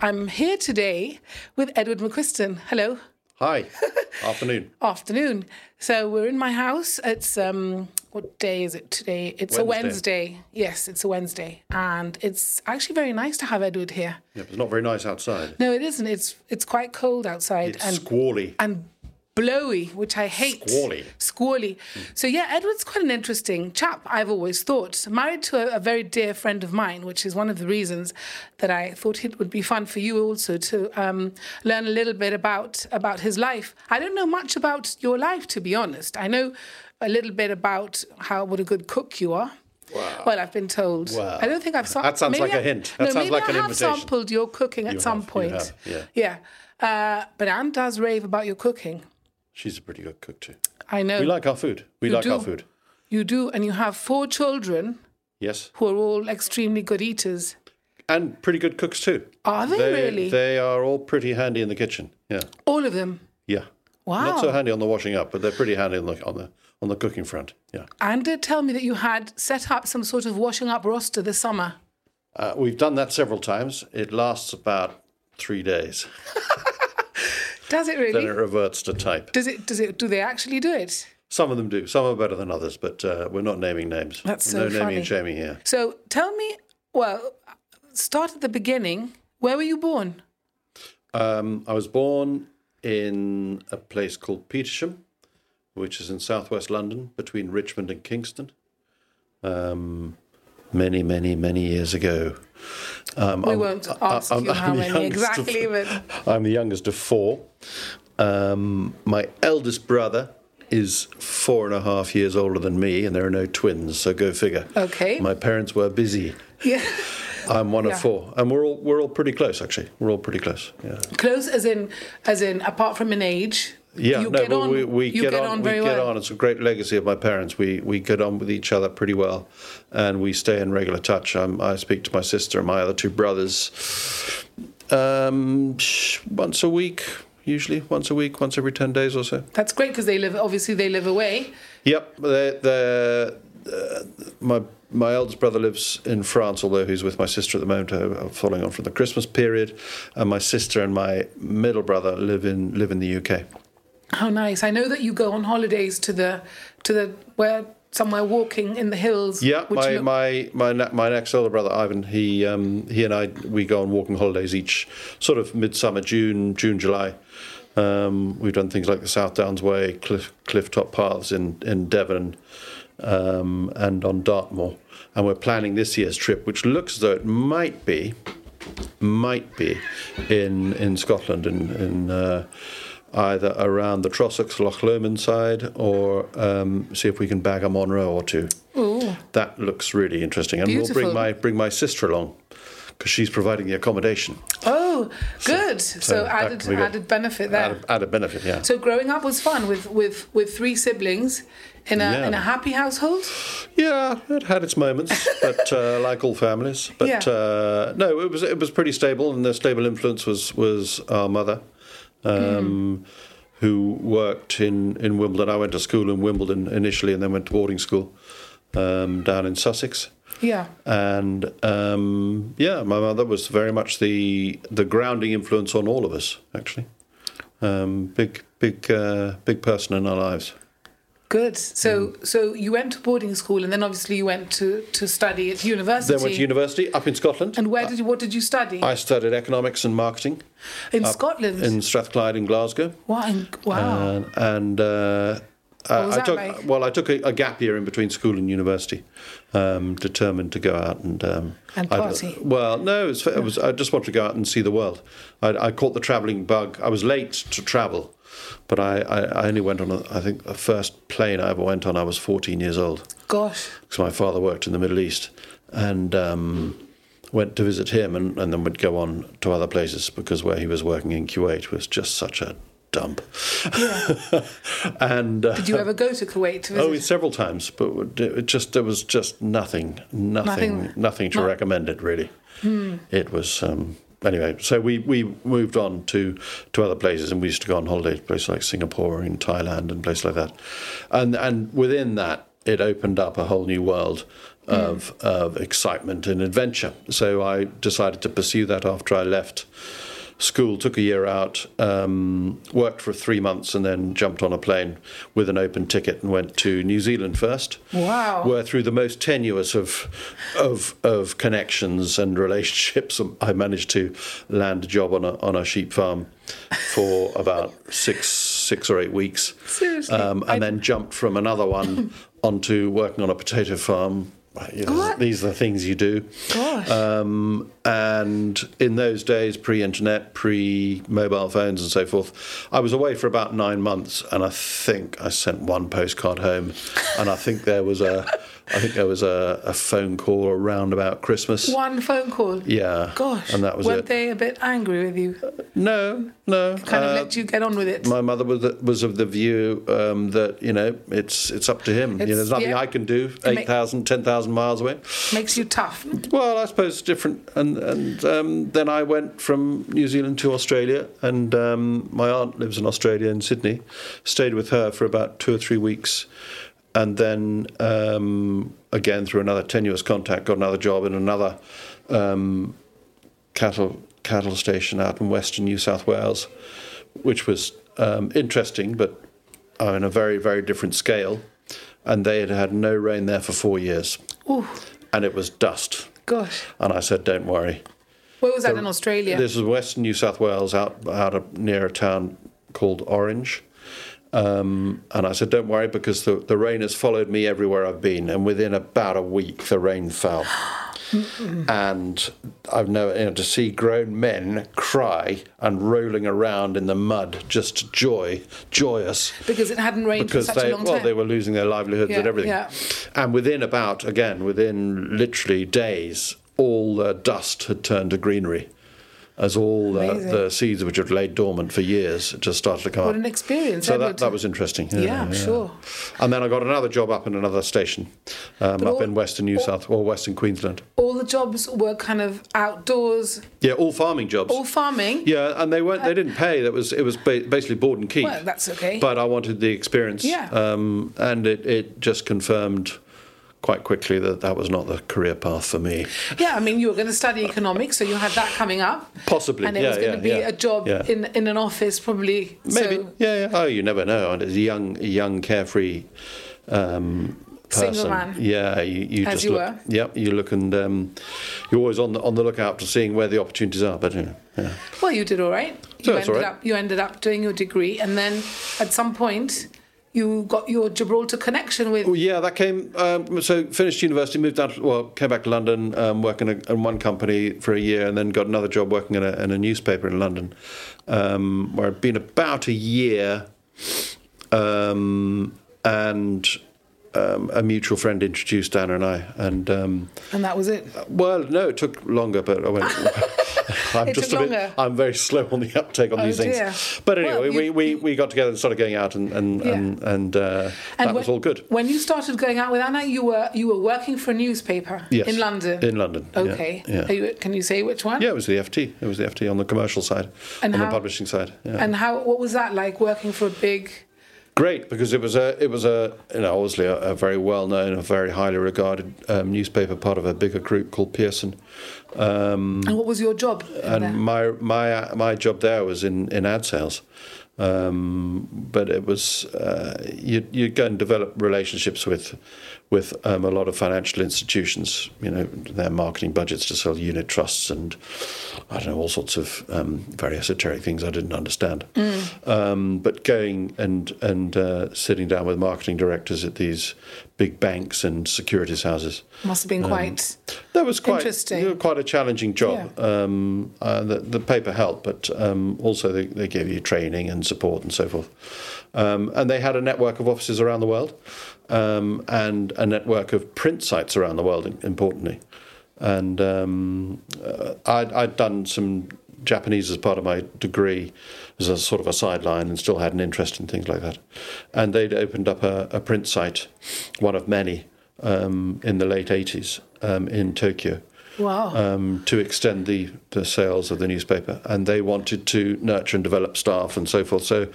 I'm here today with Edward MacQuisten. Hello. Hi. Afternoon. Afternoon. So we're in my house. It's um what day is it today? It's a Wednesday. Wednesday. Yes, it's a Wednesday. And it's actually very nice to have Edward here. Yeah, but it's not very nice outside. No, it isn't. It's it's quite cold outside It's and squally. and blowy, which I hate. Squally. Squally. So yeah, Edward's quite an interesting chap. I've always thought. Married to a, a very dear friend of mine, which is one of the reasons that I thought it would be fun for you also to um, learn a little bit about about his life. I don't know much about your life, to be honest. I know a little bit about how what a good cook you are. Wow. Well, I've been told. Wow. I don't think I've. Sam- That sounds maybe like a I- hint. That no, sounds maybe like I an have invitation. sampled your cooking at You some have, point. have, yeah. Yeah. Uh, but Anne does rave about your cooking. She's a pretty good cook too. I know. We like our food. We You like our food. You do, and you have four children Yes. who are all extremely good eaters. And pretty good cooks too. Are they, They, really? They are all pretty handy in the kitchen. Yeah. all of them. Yeah. Wow. Not so handy on the washing up, but they're pretty handy on the on the on the cooking front. Yeah. And did tell me that you had set up some sort of washing up roster this summer. Uh, we've done that several times. It lasts about three days. Does it really? Then it reverts to type. Does it? Does it? Do they actually do it? Some of them do. Some are better than others, but uh, we're not naming names. That's so no naming funny. and shaming here. So tell me. Well, start at the beginning. Where were you born? Um, I was born in a place called Petersham, which is in southwest London, between Richmond and Kingston. Um, many, many, many years ago. Um, We I'm- won't ask I'm- you how I'm many youngest of- exactly, but I'm the youngest of four. Um, my eldest brother is four and a half years older than me, and there are no twins, so go figure. Okay. My parents were busy. yeah, I'm one Yeah. of four, and we're all we're all pretty close actually. We're all pretty close. Yeah. close as in as in apart from an age. Yeah, you no, but on. we, we get, get on, very we get well. on. It's a great legacy of my parents. We we get on with each other pretty well, and we stay in regular touch. Um, I speak to my sister and my other two brothers um, once a week, usually once a week, once every ten days or so. That's great because they live. Obviously, they live away. Yep, they they uh, my my eldest brother lives in France, although he's with my sister at the moment, uh, following on from the Christmas period, and my sister and my middle brother live in live in the UK. How nice! I know that you go on holidays to the to the where somewhere walking in the hills. Yeah, my, look- my my my next older brother Ivan, he um, he and I we go on walking holidays each sort of midsummer, June, June, July. Um, we've done things like the South Downs Way, cliff cliff top paths in in Devon, um, and on Dartmoor. And we're planning this year's trip, which looks as though it might be might be in in Scotland in in. Uh, Either around the Trossachs Loch Lomond side, or um, see if we can bag a Munro or two. Ooh, That looks really interesting, and we'll bring my bring my sister along because she's providing the accommodation. oh, good. So, that added can good. added benefit there. Added, added benefit, yeah. So growing up was fun with with with three siblings in a Yeah. in a happy household. yeah, it had its moments, but uh, like all families. But Yeah. uh, no, it was it was pretty stable, and the stable influence was was our mother, um, who worked in in Wimbledon. I went to school in Wimbledon initially, and then went to boarding school um, down in Sussex. Yeah. and um, yeah, my mother was very much the the grounding influence on all of us. Actually, um, big big uh, big person in our lives. Good. So Mm. so you went to boarding school and then obviously you went to to study at university. Then went to university up in Scotland. and where did you what did you study? I studied economics and marketing in Scotland. in Strathclyde in Glasgow, wow. wow. and, and uh, I took like? well, I took a, a gap year in between school and university, um, determined to go out and um, And I- party. well, no, it was, it was. I just wanted to go out and see the world. I, I caught the travelling bug. I was late to travel, but I, I, I only went on. A, I think the first plane I ever went on. I was 14 years old Gosh. because my father worked in the Middle East, and um, went to visit him, and, and then would go on to other places because where he was working in Kuwait was just such a dump. and uh, Did you ever go to Kuwait to visit? Oh, several times, but it just there was just nothing, nothing, Nothing- nothing, to not- recommend it really. It was um, anyway. So we, we moved on to to other places, and we used to go on holiday to places like Singapore and Thailand and places like that. And and within that, it opened up a whole new world of, of excitement and adventure. So I decided to pursue that after I left school, took a year out, um, worked for three months, and then jumped on a plane with an open ticket and went to New Zealand first. Wow. Where through the most tenuous of of of connections and relationships, I managed to land a job on a on a sheep farm for about six six or eight weeks, Seriously? um, and then jumped from another one onto working on a potato farm. You know, these are the things you do. Gosh. Um, and in those days, pre-internet, pre-mobile phones, and so forth, I was away for about nine months, and I think I sent one postcard home, and I think there was a, I think there was a, a phone call around about Christmas. One phone call. Yeah. Gosh. And that was Weren't it. they a bit angry with you? No, no. Kind of uh, let you get on with it. my mother was was of the view um, that you know it's it's up to him. You know, there's nothing yeah. I can do. ma- 8,000, 10,000 miles away. Makes you tough. Well, I suppose it's different. And and um, then I went from New Zealand to Australia, and um, my aunt lives in Australia in Sydney. Stayed with her for about two or three weeks, and then um, again through another tenuous contact, got another job in another um, cattle cattle station out in western New South Wales, which was um, interesting, but on a very very different scale. And they had had no rain there for four years, Ooh, and it was dust. gosh. And I said, "Don't worry." Where was that in Australia? This is Western New South Wales, out out of, near a town called Orange. Um, and I said, "Don't worry, because the, the rain has followed me everywhere I've been." And within about a week, the rain fell. and I've never you know, to see grown men cry and rolling around in the mud, just joy, joyous because it hadn't rained because for such they a long time. well they were losing their livelihoods Yeah, and everything yeah. and within about again within literally days all the dust had turned to greenery as all the, the seeds which had laid dormant for years just started to come what up an experience. so that, that was interesting Yeah, sure. and then I got another job up in another station um, up all- in western New all- South or western Queensland All the jobs were kind of outdoors, yeah all farming jobs all farming. yeah and they weren't they didn't pay that was it was ba- basically board and keep Well, that's okay. but I wanted the experience. Yeah. Um, and it, it just confirmed quite quickly that that was not the career path for me. Yeah, I mean, you were going to study economics, so you had that coming up. Possibly, And it yeah, was going yeah, to be yeah, a job in in an office, probably. Maybe. So, yeah, yeah. Oh, you never know. And as a young, young carefree um, person, Single man. yeah, you, you As just you look. were. Yep, you look and um, you're always on the on the lookout to seeing where the opportunities are. But you know, yeah. well, you did all right. So You that's ended all right. up you ended up doing your degree, and then at some point you got your Gibraltar connection with. Well, yeah, that came. Um, so finished university, moved down. Well, came back to London, um, working in, in one company for a year, and then got another job working in a, in a newspaper in London, um, where I'd been about a year, um, and. Um, a mutual friend introduced Anna and I, and um, And that was it. well, no, it took longer, but I went. I'm It just a bit. longer. I'm very slow on the uptake on Oh, these dear. things. But anyway, Well, we, you- we, we got together and started going out, and and Yeah. and, and, uh, And that was all good. When you started going out with Anna, you were you were working for a newspaper Yes. in London. In London. yeah, okay. Yeah. Are you, can you say which one? Yeah, it was the FT. It was the FT on the commercial side, And on how- the publishing side. Yeah. And how? What was that like working for a big? Great because it was a it was a you know obviously a, a very well known, a very highly regarded um, newspaper, part of a bigger group called Pearson. Um, And what was your job? in there? and my my my job there was in in ad sales. Um, but it was uh, you you go and develop relationships with with um, a lot of financial institutions. You know their marketing budgets to sell unit trusts and I don't know all sorts of um, very esoteric things I didn't understand. Um, but going and and uh, sitting down with marketing directors at these big banks and securities houses. Must have been quite. That was quite Interesting. quite a challenging job. Um, uh, the, the paper helped, but um, also they, they gave you training and support and so forth. Um, and they had a network of offices around the world, um, and a network of print sites around the world. Importantly, and um, uh, I'd, I'd done some Japanese as part of my degree as a sort of a sideline and still had an interest in things like that. And they'd opened up a, a print site, one of many, um, in the late 80s um, in Tokyo. Wow. Um, to extend the, the sales of the newspaper, and they wanted to nurture and develop staff and so forth. So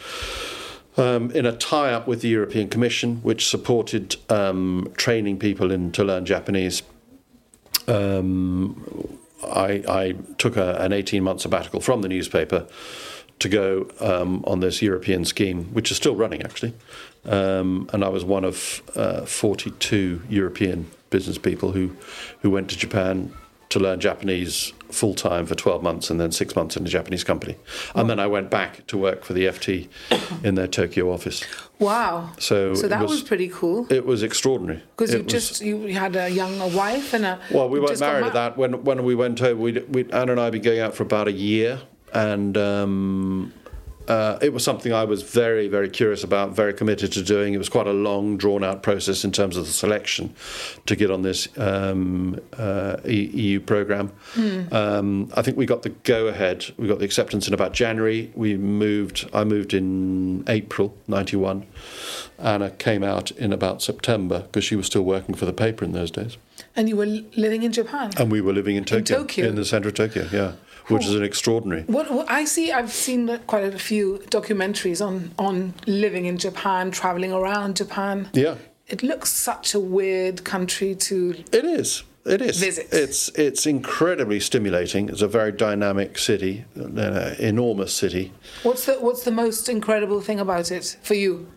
um, in a tie-up with the European Commission, which supported um, training people in to learn Japanese. Um, I, I, took a, an 18-month sabbatical from the newspaper to go um, on this European scheme, which is still running actually. Um, and I was one of uh, 42 European business people who, who went to Japan to learn Japanese full time for 12 months and then six months in a Japanese company. And then I went back to work for the FT in their Tokyo office. Wow. So, So that was, pretty cool. It was extraordinary. Because you was- just you had a young a wife and a Well, we weren't married ma- at that. When when we went over, we Anne and I had been going out for about a year, and um, uh, it was something I was very very curious about, very committed to doing. It was quite a long, drawn out process in terms of the selection to get on this um, uh, EU program. Um, I think we got the go ahead. We got the acceptance in about January. We moved. I moved in April '91. Anna came out in about September because she was still working for the paper in those days. And you were living in Japan. And we were living in Tokyo, Tokyo? in the center of Tokyo, yeah, which is an extraordinary. What, what I see, I've seen quite a few documentaries on on living in Japan, traveling around Japan. Yeah, It looks such a weird country to. it is. It is. Visit. It's it's incredibly stimulating. It's a very dynamic city, an enormous city. What's the What's the most incredible thing about it for you,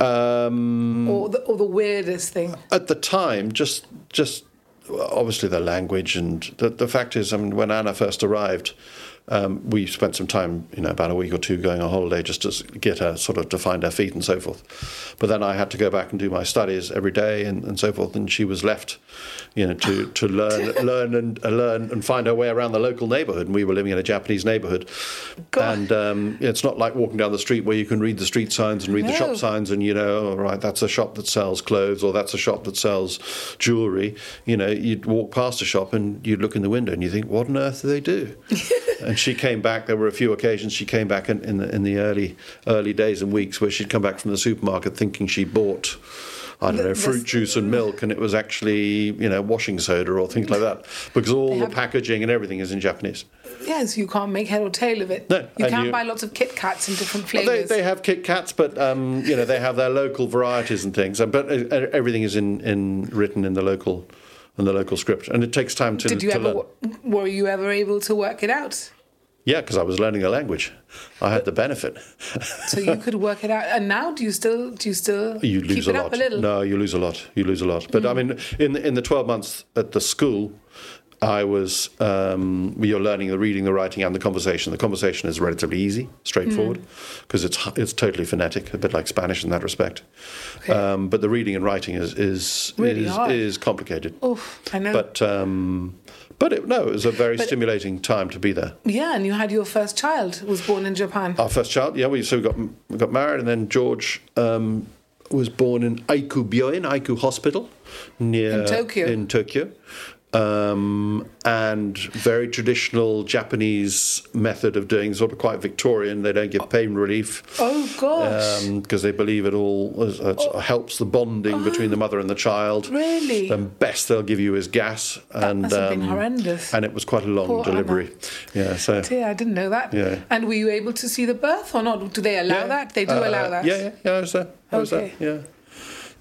Um, or the or the weirdest thing? at the time, just just obviously the language and the, the fact is, I mean, when Anna first arrived, um, we spent some time, you know, about a week or two going on holiday just to get her sort of to find her feet and so forth. But then I had to go back and do my studies every day and, and so forth, and she was left, you know, to, to learn learn and uh, learn and find her way around the local neighborhood. And we were living in a Japanese neighborhood, God. and um, it's not like walking down the street where you can read the street signs and read the shop signs and you know, all right, that's a shop that sells clothes or that's a shop that sells jewelry. You know, you'd walk past a shop and you'd look in the window and you think, what on earth do they do? and she came back. There were a few occasions she came back in, in the in the early early days and weeks where she'd come back from the supermarket thinking she bought. I don't know, fruit juice and milk, and it was actually, you know, washing soda or things like that, because all the packaging and everything is in Japanese. Yes, you can't make head or tail of it. No, you can you- buy lots of Kit Kats in different Well, flavors. they, they have Kit Kats, but um, you know they have their local varieties and things. uh, But uh, everything is in, in written in the local in the local script, and it takes time to, Did you to ever? learn. Were you ever able to work it out? Yeah, because I was learning a language, I had the benefit. So you could work it out. And now, do you still? Do you still you keep lose it a up lot. a little? Mm. No, you lose a lot. You lose a lot. But I mean, in in the twelve months at the school, I was um, you're learning the reading, the writing, and the conversation. The conversation is relatively easy, straightforward, Mm. because it's it's totally phonetic, a bit like Spanish in that respect. Okay. Um, but the reading and writing is is Really is, is complicated. Oof, I know. But um, but it, no, it was a very But- stimulating time to be there. yeah, and you had your first child was born in Japan. Our first child, yeah, we so we got we got married, and then George um, was born in Aiiku Byoin, Aiiku Hospital, near In Tokyo. In Tokyo, um, and very traditional Japanese method of doing, sort of quite Victorian. They don't give pain relief oh gosh, because they believe it all is- it helps the bonding between the mother and the child. really? The best they'll give you is gas, and must have been um, horrendous. and it was quite a long Poor Anna. delivery. Yeah, so. Dear, I didn't know that. Yeah. And were you able to see the birth or not? Do they allow Yeah. that? They do Uh, allow that. Yeah, yeah, yeah. I was there. I was Okay. there. Yeah.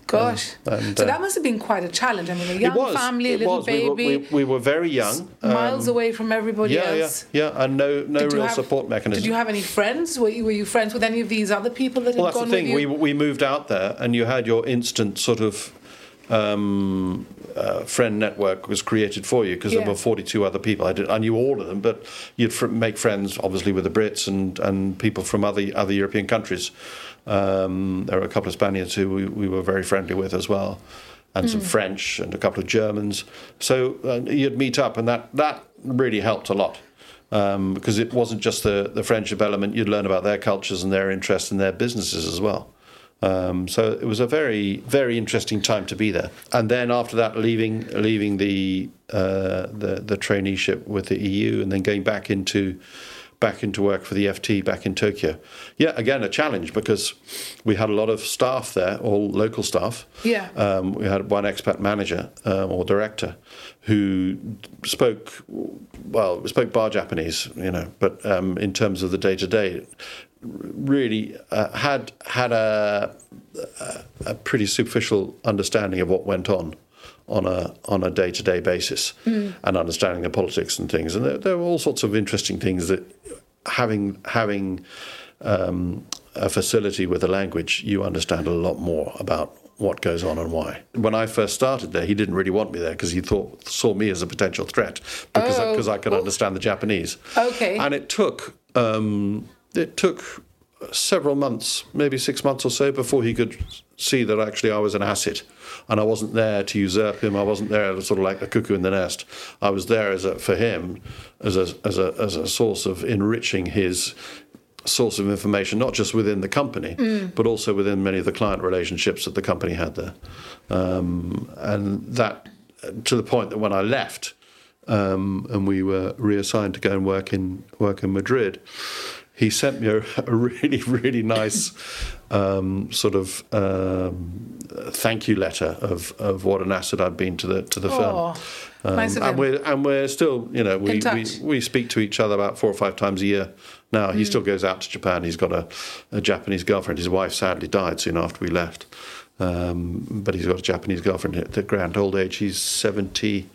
Gosh. and, so uh, that must have been quite a challenge. I mean, a young was. family, a little was. baby, We were, we, we were very young. miles um, away from everybody Yeah, yeah, else. yeah, and no, no Did you real have- support mechanism. Did you have any friends? Were you, were you friends with any of these other people that well, had that's gone the thing. We we moved out there, and you had your instant sort of um, uh, friend network was created for you because Yeah. there were 42 other people. I, did, I knew all of them, but you'd fr- make friends, obviously, with the Brits and, and people from other other European countries. Um, there were a couple of Spaniards who we, we were very friendly with as well, and Hmm. some French and a couple of Germans. So uh, you'd meet up, and that that really helped a lot. Um, because it wasn't just the, the friendship element, you'd learn about their cultures and their interests and their businesses as well. Um, so it was a very, very interesting time to be there. And then after that, leaving leaving the uh, the, the traineeship with the EU, and then going back into back into work for the FT back in Tokyo. Yeah, again a challenge because we had a lot of staff there, all local staff. Yeah. Um, we had one expat manager um, or director who spoke well, spoke bar Japanese, you know, but um, in terms of the day to day, really uh, had had a, a pretty superficial understanding of what went on on a on a day to day basis and understanding the politics and things. And there, there were all sorts of interesting things that having having um, a facility with a language, you understand a lot more about what goes on and why. When I first started there, he didn't really want me there because he thought saw me as a potential threat because Oh. because I could understand the Japanese. Okay. And it took um, it took several months, maybe six months or so, before he could see that actually I was an asset, and I wasn't there to usurp him. I wasn't there sort of like a cuckoo in the nest. I was there as a, for him as a as a as a source of enriching his source of information, not just within the company, but also within many of the client relationships that the company had there, um, and that to the point that when I left um, and we were reassigned to go and work in work in Madrid, he sent me a, a really really nice um, sort of um, thank you letter of, of what an asset I'd been to the to the Oh, firm. nice and we're and we're still you know we, we we speak to each other about four or five times a year now. Hmm. He still goes out to Japan. He's got a, a Japanese girlfriend. His wife sadly died soon after we left. Um, but he's got a Japanese girlfriend at the grand old age. He's 70,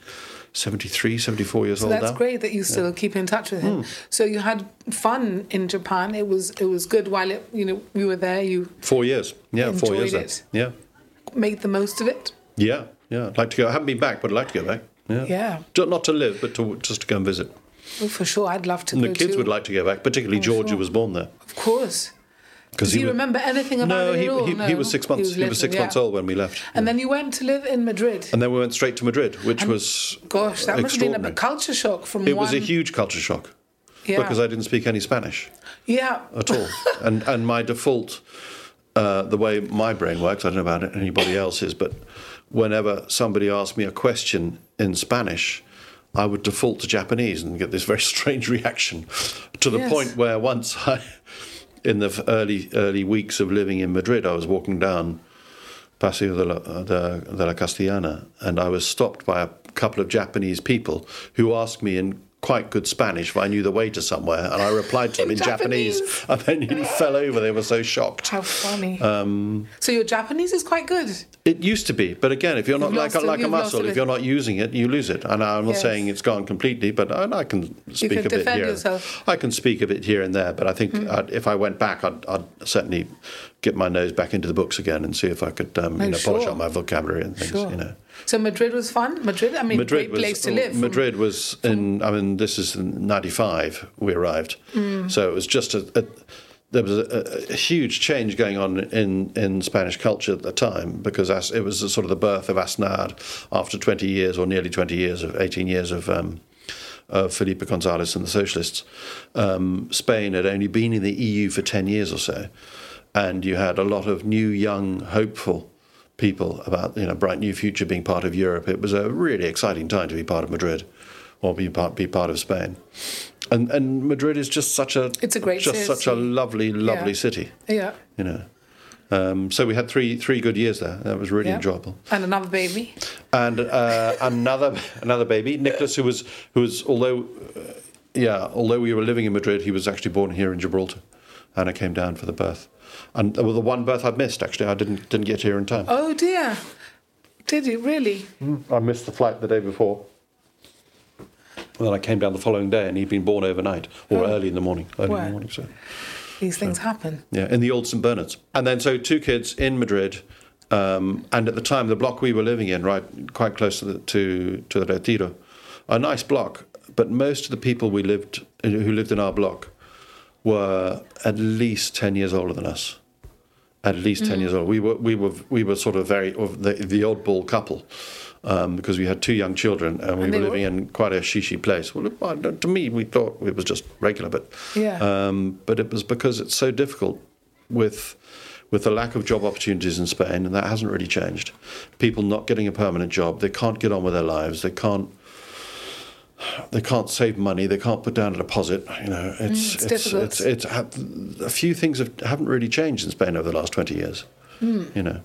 73, 74 years So old that's now. Great that you still keep in touch with him. Hmm. So you had fun in Japan. It was it was good while it, you know you were there. You Four years. Yeah, four years. It. Yeah. made the most of it. Yeah. Yeah. I'd like to go. I haven't been back, but I'd like to go back. Yeah. Yeah. Not to live, but to just to go and visit. Oh, for sure, I'd love to And the kids too. would like to go back, particularly Oh, Georgia sure. was born there. Of course. Because Do you remember anything about No, it he, at all? he, no, he was six months. He was, little, six yeah. months old when we left. And then you went to live in Madrid. And then we went straight to Madrid, which was Gosh, that must have been a culture shock from It one. was a huge culture shock yeah. because I didn't speak any Spanish yeah. at all, and and my default, uh, the way my brain works, I don't know about anybody else's, but whenever somebody asked me a question in Spanish, I would default to Japanese and get this very strange reaction, to the Yes. point where once I, in the early early weeks of living in Madrid, I was walking down Paseo de la, de, de la Castellana, and I was stopped by a couple of Japanese people who asked me in quite good Spanish if I knew the way to somewhere, and I replied to them in Japanese, Japanese. and they nearly fell over. They were so shocked. How funny. Um, so your Japanese is quite good. It used to be, but again, if you're not You've like a, like a muscle, if you're not using it, you lose it. And I'm not Yes. saying it's gone completely, but I, I can speak can a bit here. yourself. Mm. I can speak a bit here and there, but I think I'd, if I went back, I'd, I'd certainly get my nose back into the books again and see if I could, um, you know, polish up my vocabulary and things. Sure. You know. So Madrid was fun. Madrid, I mean, Madrid great was place to live. from- Madrid was in. I mean, this is in '95. We arrived, Mm. so it was just a. a there was a, a, huge change going on in, in Spanish culture at the time because as, it was a sort of the birth of Aznar after 20 years or nearly 20 years of 18 years of um, of Felipe González and the socialists. Um, Spain had only been in the EU for 10 years or so, and you had a lot of new, young, hopeful people about you know bright new future being part of Europe. It was a really exciting time to be part of Madrid, or be part be part of Spain, and and Madrid is just such a It's a great just city. such a lovely lovely Yeah. city, Yeah. you know. Um, so we had three three good years there. That was really yeah. enjoyable And another baby. and uh, another another baby, Nicholas, who was who was although uh, yeah, although we were living in Madrid, he was actually born here in Gibraltar, and I came down for the birth, and well, the one birth I missed actually, I didn't didn't get here in time. Oh dear. Did you really? I missed the flight the day before. And then I came down the following day, and he'd been born overnight or early in the morning. Early in the morning, so. These things happen. Yeah, in the old St Bernards. And then so two kids in Madrid, um, and at the time the block we were living in, right, quite close to the, to to the Retiro, a nice block. But most of the people we lived who lived in our block were at least ten years older than us. At least ten years old. We were we were we were sort of very the the oddball couple. Um, because we had two young children and we And were living were- in quite a shishi place. Well, to me, we thought it was just regular, but Yeah. um, but it was because it's so difficult with with the lack of job opportunities in Spain, and that hasn't really changed. People not getting a permanent job, they can't get on with their lives, they can't they can't save money, they can't put down a deposit. You know, it's Mm, it's difficult. it's, it's, a few things have, haven't really changed in Spain over the last twenty years. Hmm. You know,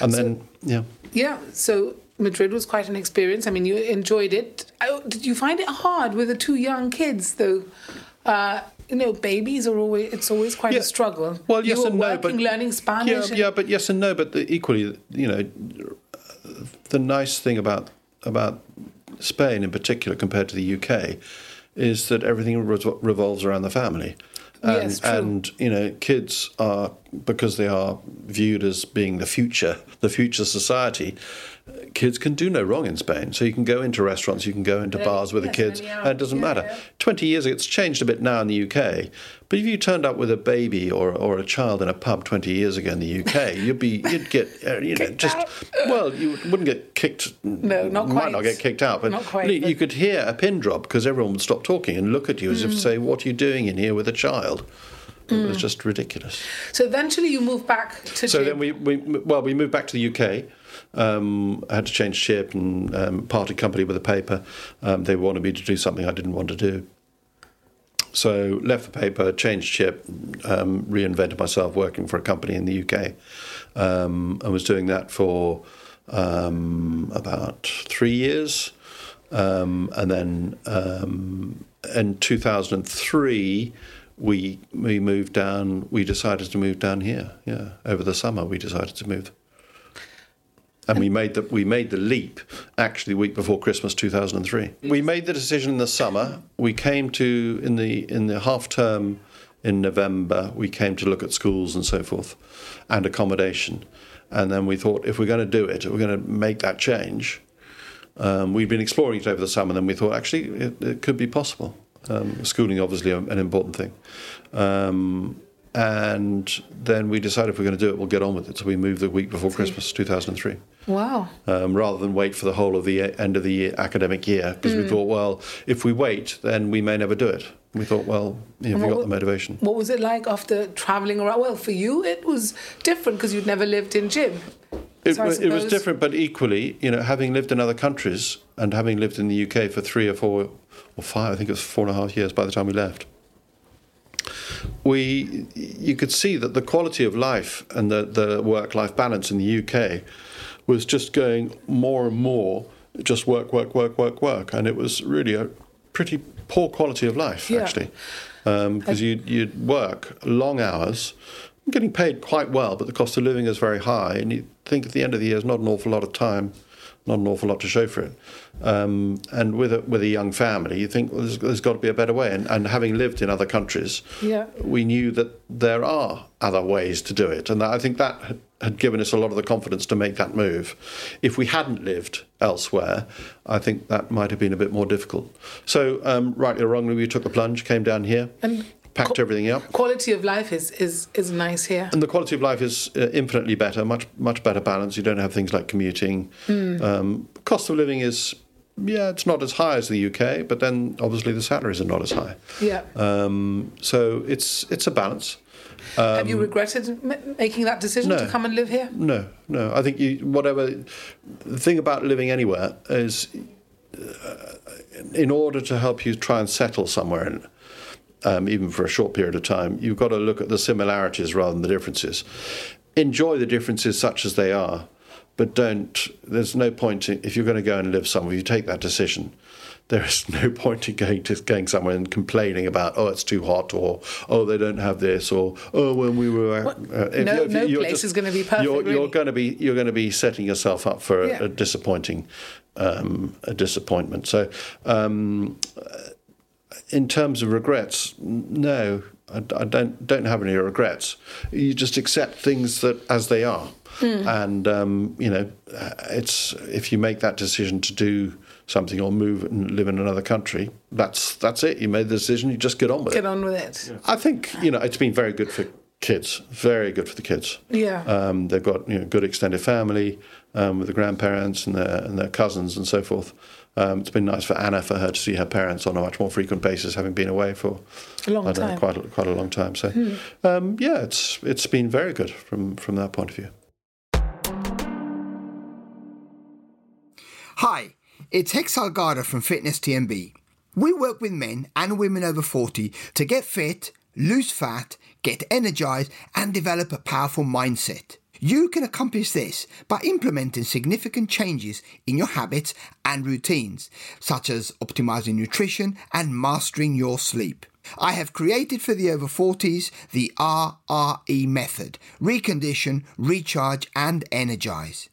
and then yeah. Yeah. So Madrid was quite an experience. I mean, you enjoyed it. Oh, Did you find it hard with the two young kids, though? Uh, you know, babies are always it's always quite Yeah. a struggle. Well, yes and no, working, but learning Spanish. Yeah, and- yeah, but yes and no. But the, equally, you know, the nice thing about about Spain in particular compared to the UK is that everything revol- revolves around the family. And, Yes, and you know, kids are because they are viewed as being the future, the future society. Kids can do no wrong in Spain, so you can go into restaurants, you can go into Yeah, bars with the kids, any and it doesn't Yeah, matter. yeah. 20 years ago, it's changed a bit now in the UK. But if you turned up with a baby or, or a child in a pub 20 years ago in the UK, you'd be you'd get uh, you know just out. well you wouldn't get kicked. No, not you Might not get kicked out, but Not quite, you, but- could hear a pin drop because everyone would stop talking and look at you as if Mm. to say, "What are you doing in here with a child?" It was just ridiculous. so eventually you moved back to So then we, we well we moved back to the UK. Um, I had to change ship and um, parted company with a paper. Um, they wanted me to do something I didn't want to do. So left the paper, changed ship, um, reinvented myself working for a company in the UK. Um, I was doing that for um, about three years. Um, and then um, in 2003, we we moved down. We decided to move down here. Yeah, over the summer we decided to move, and we made the we made the leap actually the week before Christmas 2003. We made the decision in the summer. We came to in the in the half term in November. We came to look at schools and so forth, and accommodation, and then we thought if we're going to do it, if we're going to make that change. Um, we'd been exploring it over the summer, and then we thought actually it, it could be possible. Um, schooling, obviously, an important thing. Um, and then we decided if we're going to do it, we'll get on with it. So we moved the week before Christmas, 2003, wow. um, rather than wait for the whole of the end of the year, academic year, because we thought, well, if we wait, then we may never do it. We thought, well, you know, we got the motivation. What was it like after traveling around? Well, for you it was different because you'd never lived in Jib. It, So it was different, but equally, you know, having lived in other countries and having lived in the UK for three or four or five, I think it was four and a half years by the time we left, we you could see that the quality of life and the, the work-life balance in the UK was just going more and more just work, work, work, work, work, and it was really a pretty poor quality of life Yeah. actually, um, because you you'd work long hours, getting paid quite well, but the cost of living is very high, and you think at the end of the year is not an awful lot of time, not an awful lot to show for it. Um, and with a, with a young family, you think well, there's, there's got to be a better way. And, and having lived in other countries, Yeah. we knew that there are other ways to do it, and I think that had, had given us a lot of the confidence to make that move. If we hadn't lived elsewhere, I think that might have been a bit more difficult. So, um, rightly or wrongly, we took the plunge, came down here, And packed co- everything up. Quality of life is is is nice here. And the quality of life is uh, infinitely better, much much better balance. You don't have things like commuting. Um, cost of living is, yeah, it's not as high as the UK, but then obviously the salaries are not as high. Yeah. Um, so it's it's a balance. Have you regretted m- making that decision Um, no. to come and live here? No, no. I think you whatever. The thing about living anywhere is, uh, in order to help you try and settle somewhere, in, um, even for a short period of time, you've got to look at the similarities rather than the differences. Enjoy the differences such as they are, but don't. There's no point in, if you're going to go and live somewhere. You take that decision. There is no point in going to going somewhere and complaining about oh it's too hot or oh they don't have this or oh when we were uh, if no- you- no you're place is gonna be perfect, You're, really. you're going to be you're going to be setting yourself up for a, a disappointing um, a disappointment. So, um, in terms of regrets, no, I, I don't don't have any regrets. You just accept things that as they are, Hmm. and um, you know, it's if you make that decision to do something or move and live in another country, that's that's it. You made the decision. You just get on with Get it. on with it. I think you know it's been very good for kids. Very good for the kids. Yeah. Um, they've got you know good extended family um, with the grandparents and their and their cousins and so forth. Um, it's been nice for Anna for her to see her parents on a much more frequent basis, having been away for A long I don't know, time. Hmm. quite a, quite a long time. So um, yeah, it's it's been very good from from that point of view. Hi, it's Hex Salgado from Fitness TMB. We work with men and women over 40 to get fit, lose fat, get energized, and develop a powerful mindset. You can accomplish this by implementing significant changes in your habits and routines, such as optimizing nutrition and mastering your sleep. I have created for the over 40s the RRE method recondition, recharge, and energize.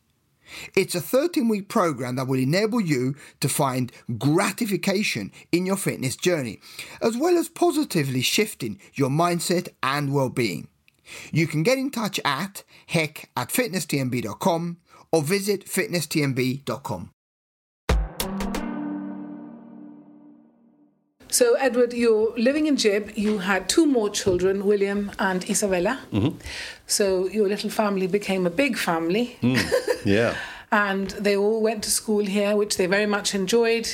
It's a 13 week program that will enable you to find gratification in your fitness journey, as well as positively shifting your mindset and well being. You can get in touch at heck at fitnesstmb.com or visit fitnesstmb.com. So, Edward, you're living in Jib. You had two more children, William and Isabella. Mm-hmm. So, your little family became a big family. Yeah. and they all went to school here, which they very much enjoyed.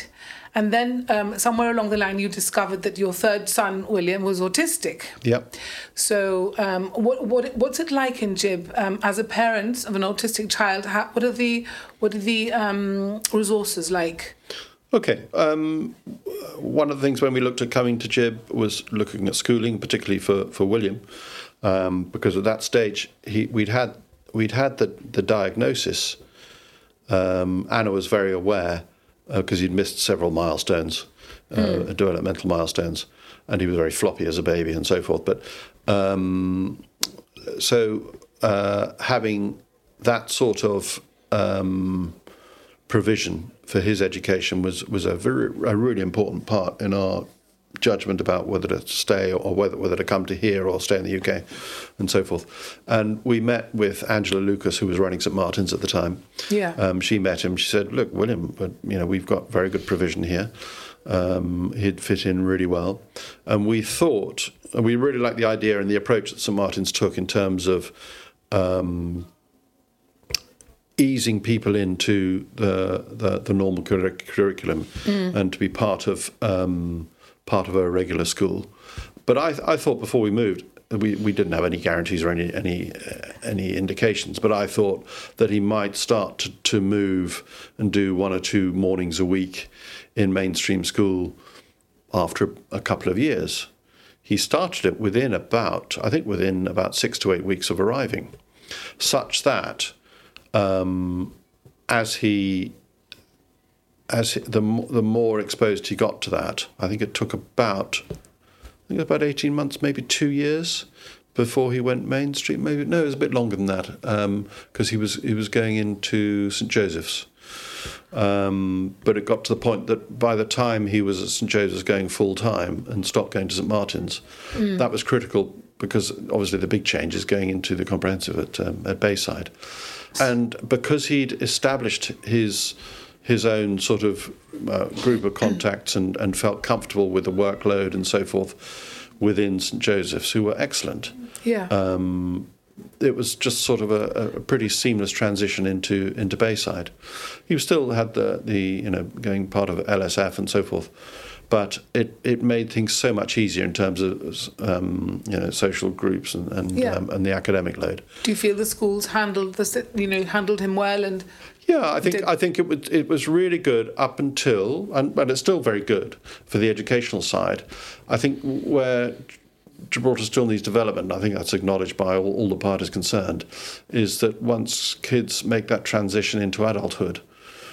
And then, um, somewhere along the line, you discovered that your third son, William, was autistic. Yep. So, um, what, what what's it like in Jib um, as a parent of an autistic child? How, what are the what are the um, resources like? Okay. Um, one of the things when we looked at coming to Jib was looking at schooling, particularly for for William, um, because at that stage he we'd had we'd had the the diagnosis. Um, Anna was very aware because he'd missed several milestones, uh, developmental milestones, and he was very floppy as a baby and so forth. But um, so uh, having that sort of um, provision for his education was was a very a really important part in our judgment about whether to stay or whether whether to come to here or stay in the UK, and so forth. And we met with Angela Lucas, who was running St Martin's at the time. Yeah. Um, she met him. She said, "Look, William, but you know we've got very good provision here. Um, he'd fit in really well." And we thought and we really liked the idea and the approach that St Martin's took in terms of. Um, easing people into the the, the normal curri- curriculum and to be part of um, part of a regular school. But I, I thought before we moved, we, we didn't have any guarantees or any any uh, any indications. But I thought that he might start to, to move and do one or two mornings a week in mainstream school after a couple of years. He started it within about I think within about six to eight weeks of arriving, such that um, as he as the the more exposed he got to that, I think it took about I think about eighteen months, maybe two years, before he went mainstream. Maybe no, it was a bit longer than that because he was he was going into St Joseph's. Um, but it got to the point that by the time he was at St Joseph's going full time and stopped going to St Martin's, that was critical because obviously the big change is going into the comprehensive at, um, at Bayside. And because he'd established his his own sort of uh, group of contacts and, and felt comfortable with the workload and so forth within St Joseph's, who were excellent Yeah. it was just sort of a, a pretty seamless transition into into Bayside. He still had the the you know going part of LSF and so forth, but it, it made things so much easier in terms of um, you know social groups and and, Yeah. um, and the academic load. Do you feel the schools handled the you know handled him well and Yeah, I think Did- I think it was it was really good up until and but it's still very good for the educational side. I think where Gibraltar still needs development, I think that's acknowledged by all, all the parties concerned, is that once kids make that transition into adulthood,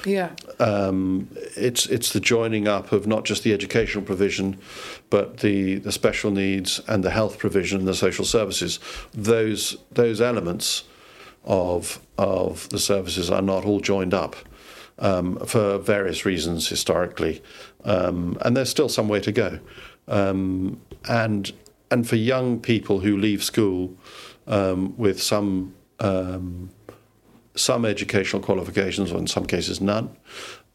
yeah um, it's it's the joining up of not just the educational provision, but the, the special needs and the health provision and the social services. Those those elements of of the services are not all joined up um, for various reasons historically, um, and there's still some way to go. Um, and and for young people who leave school um, with some um, some educational qualifications, or in some cases none,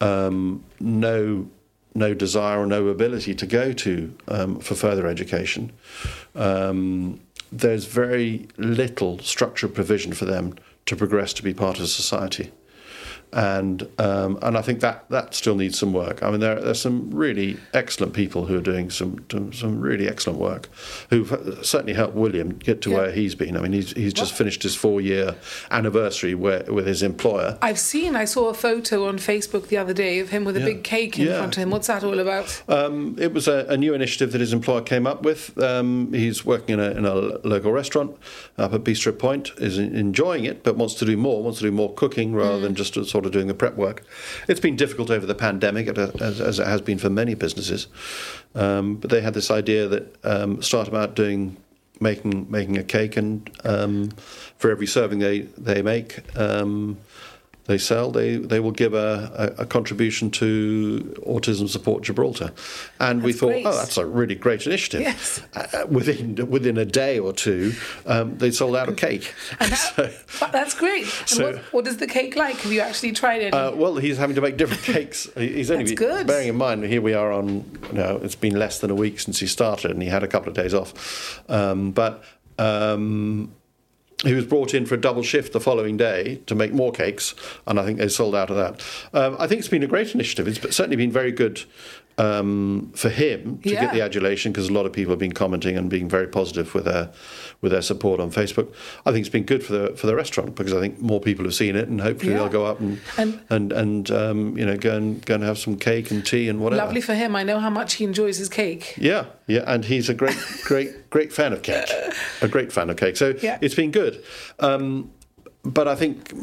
um, no no desire or no ability to go to um, for further education. Um, there's very little structured provision for them to progress to be part of society. And um, and I think that, that still needs some work. I mean, there there's some really excellent people who are doing some some really excellent work, who've certainly helped William get to Yeah. where he's been. I mean, he's he's just finished his four year anniversary where, with his employer, I've seen I saw a photo on Facebook the other day of him with a Yeah. big cake in Yeah. front of him. What's that all about? Um, it was a, a new initiative that his employer came up with. Um, he's working in a, in a local restaurant up at Bistro Point, is enjoying it, but wants to do more, wants to do more cooking rather than just a sort sort doing the prep work. It's been difficult over the pandemic, as, as it has been for many businesses. Um, but they had this idea that um, start about doing making making a cake, and um, for every serving they they make, um, they sell, they they will give a, a, a contribution to Autism Support Gibraltar, and That's we thought, great. oh, that's a really great initiative. Yes. Uh, within within a day or two, um, they sold out a cake. And that, So- that's great. And so- what, what is the cake like? Have you actually tried it? uh, well, he's having to make different cakes. He's only That's good. bearing in mind here we are on. You know, it's been less than a week since he started, and he had a couple of days off. Um, but um, he was brought in for a double shift the following day to make more cakes, and I think they sold out of that. Um, I think it's been a great initiative. It's certainly been very good um, for him to Yeah. get the adulation because a lot of people have been commenting and being very positive with their with their support on Facebook. I think it's been good for the for the restaurant because I think more people have seen it, and hopefully Yeah. they'll go up and And- and and um, you know go and go and have some cake and tea and whatever. Lovely for him. I know how much he enjoys his cake. Yeah, yeah, and he's a great, great, great fan of cake. A great fan of cake. So Yeah. it's been good. Um, but I think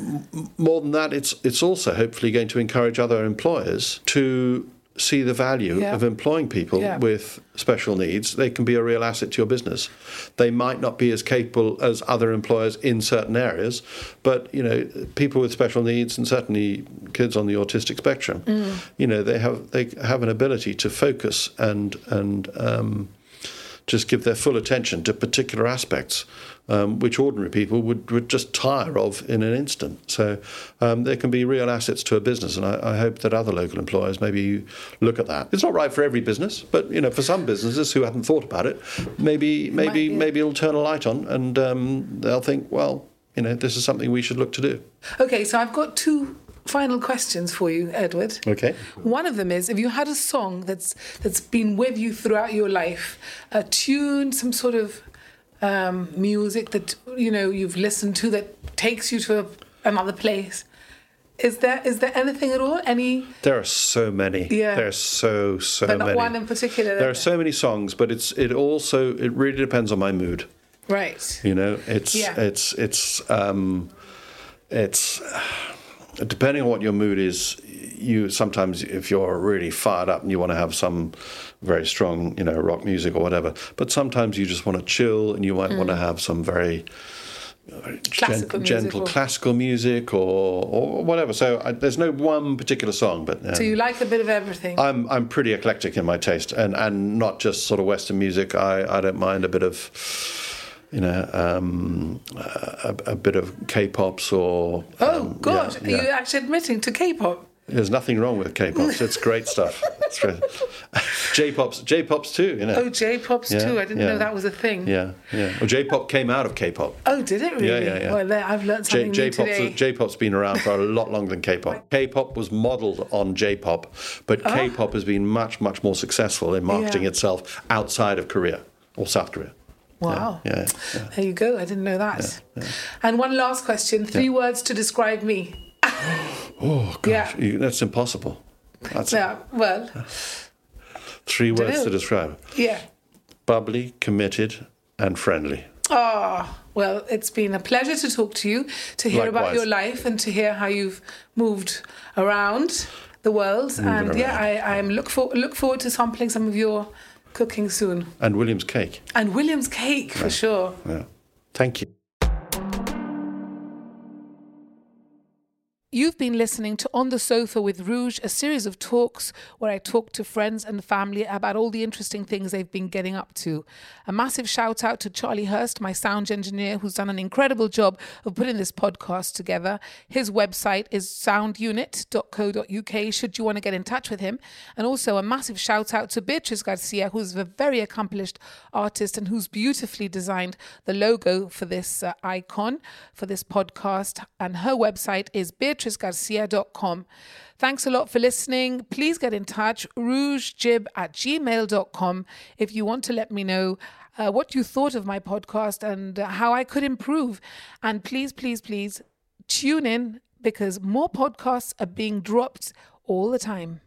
more than that, it's it's also hopefully going to encourage other employers to see the value Yeah. of employing people Yeah. with special needs. They can be a real asset to your business. They might not be as capable as other employers in certain areas, but you know, people with special needs and certainly kids on the autistic spectrum, you know, they have they have an ability to focus and and um, just give their full attention to particular aspects, um, which ordinary people would, would just tire of in an instant. So um, there can be real assets to a business, and I, I hope that other local employers maybe look at that. It's not right for every business, but you know, for some businesses who hadn't thought about it, maybe maybe be. maybe it'll turn a light on, and um, they'll think, well, you know, this is something we should look to do. Okay, so I've got two final questions for you, Edward. Okay. One of them is if you had a song that's that's been with you throughout your life, a tune, some sort of um, music that you know you've listened to that takes you to a, another place. Is there is there anything at all? Any There are so many. Yeah. There are so so but not many. one in particular? there are so many songs, but it's it also it really depends on my mood. right. You know, it's Yeah. it's it's um, it's depending on what your mood is. You sometimes, if you're really fired up and you want to have some very strong, you know, rock music or whatever, but sometimes you just want to chill and you might want to have some very gen- gentle classical music or or whatever. So I, there's no one particular song, but um, So you like a bit of everything. I'm I'm pretty eclectic in my taste, and and not just sort of Western music. I I don't mind a bit of. You know, um, a, a bit of K-pops or oh um, God, yeah, are you actually admitting to K-pop? There's nothing wrong with K-pops. It's great stuff. It's great. J-pops, J-pops too. You know. Oh, J-pops Yeah, too. I didn't yeah. know that was a thing. Yeah, yeah. Well, J-pop came out of K-pop. Oh, did it really? yeah, yeah. yeah. Well, I've learned J- something new J-pop's, today. J-pop's been around for a lot longer than K-pop. K-pop was modelled on J-pop, but K-pop has been much, much more successful in marketing Ah. Yeah. itself outside of Korea or South Korea. Wow. Yeah, yeah. There you go. I didn't know that. And one last question. Three words to describe me. Oh gosh, Yeah. you, that's impossible. That's Yeah. Well, three words know. to describe: yeah. bubbly, committed, and friendly. Oh, well, it's been a pleasure to talk to you, to hear about your life and to hear how you've moved around the world. and yeah, I, I'm look for look forward to sampling some of your cooking soon. And William's cake. And William's cake for sure. Yeah. Thank you. You've been listening to On the Sofa with Rouge, a series of talks where I talk to friends and family about all the interesting things they've been getting up to. A massive shout out to Charlie Hurst, my sound engineer, who's done an incredible job of putting this podcast together. His website is soundunit.co.uk, should you want to get in touch with him. And also a massive shout out to Beatrice Garcia, who's a very accomplished artist and who's beautifully designed the logo for this uh, icon, for this podcast. And her website is beatricegarcia.com. Thanks a lot for listening. Please get in touch, rougejib at gmail.com, if you want to let me know uh, what you thought of my podcast and uh, how I could improve. And please, please, please tune in because more podcasts are being dropped all the time.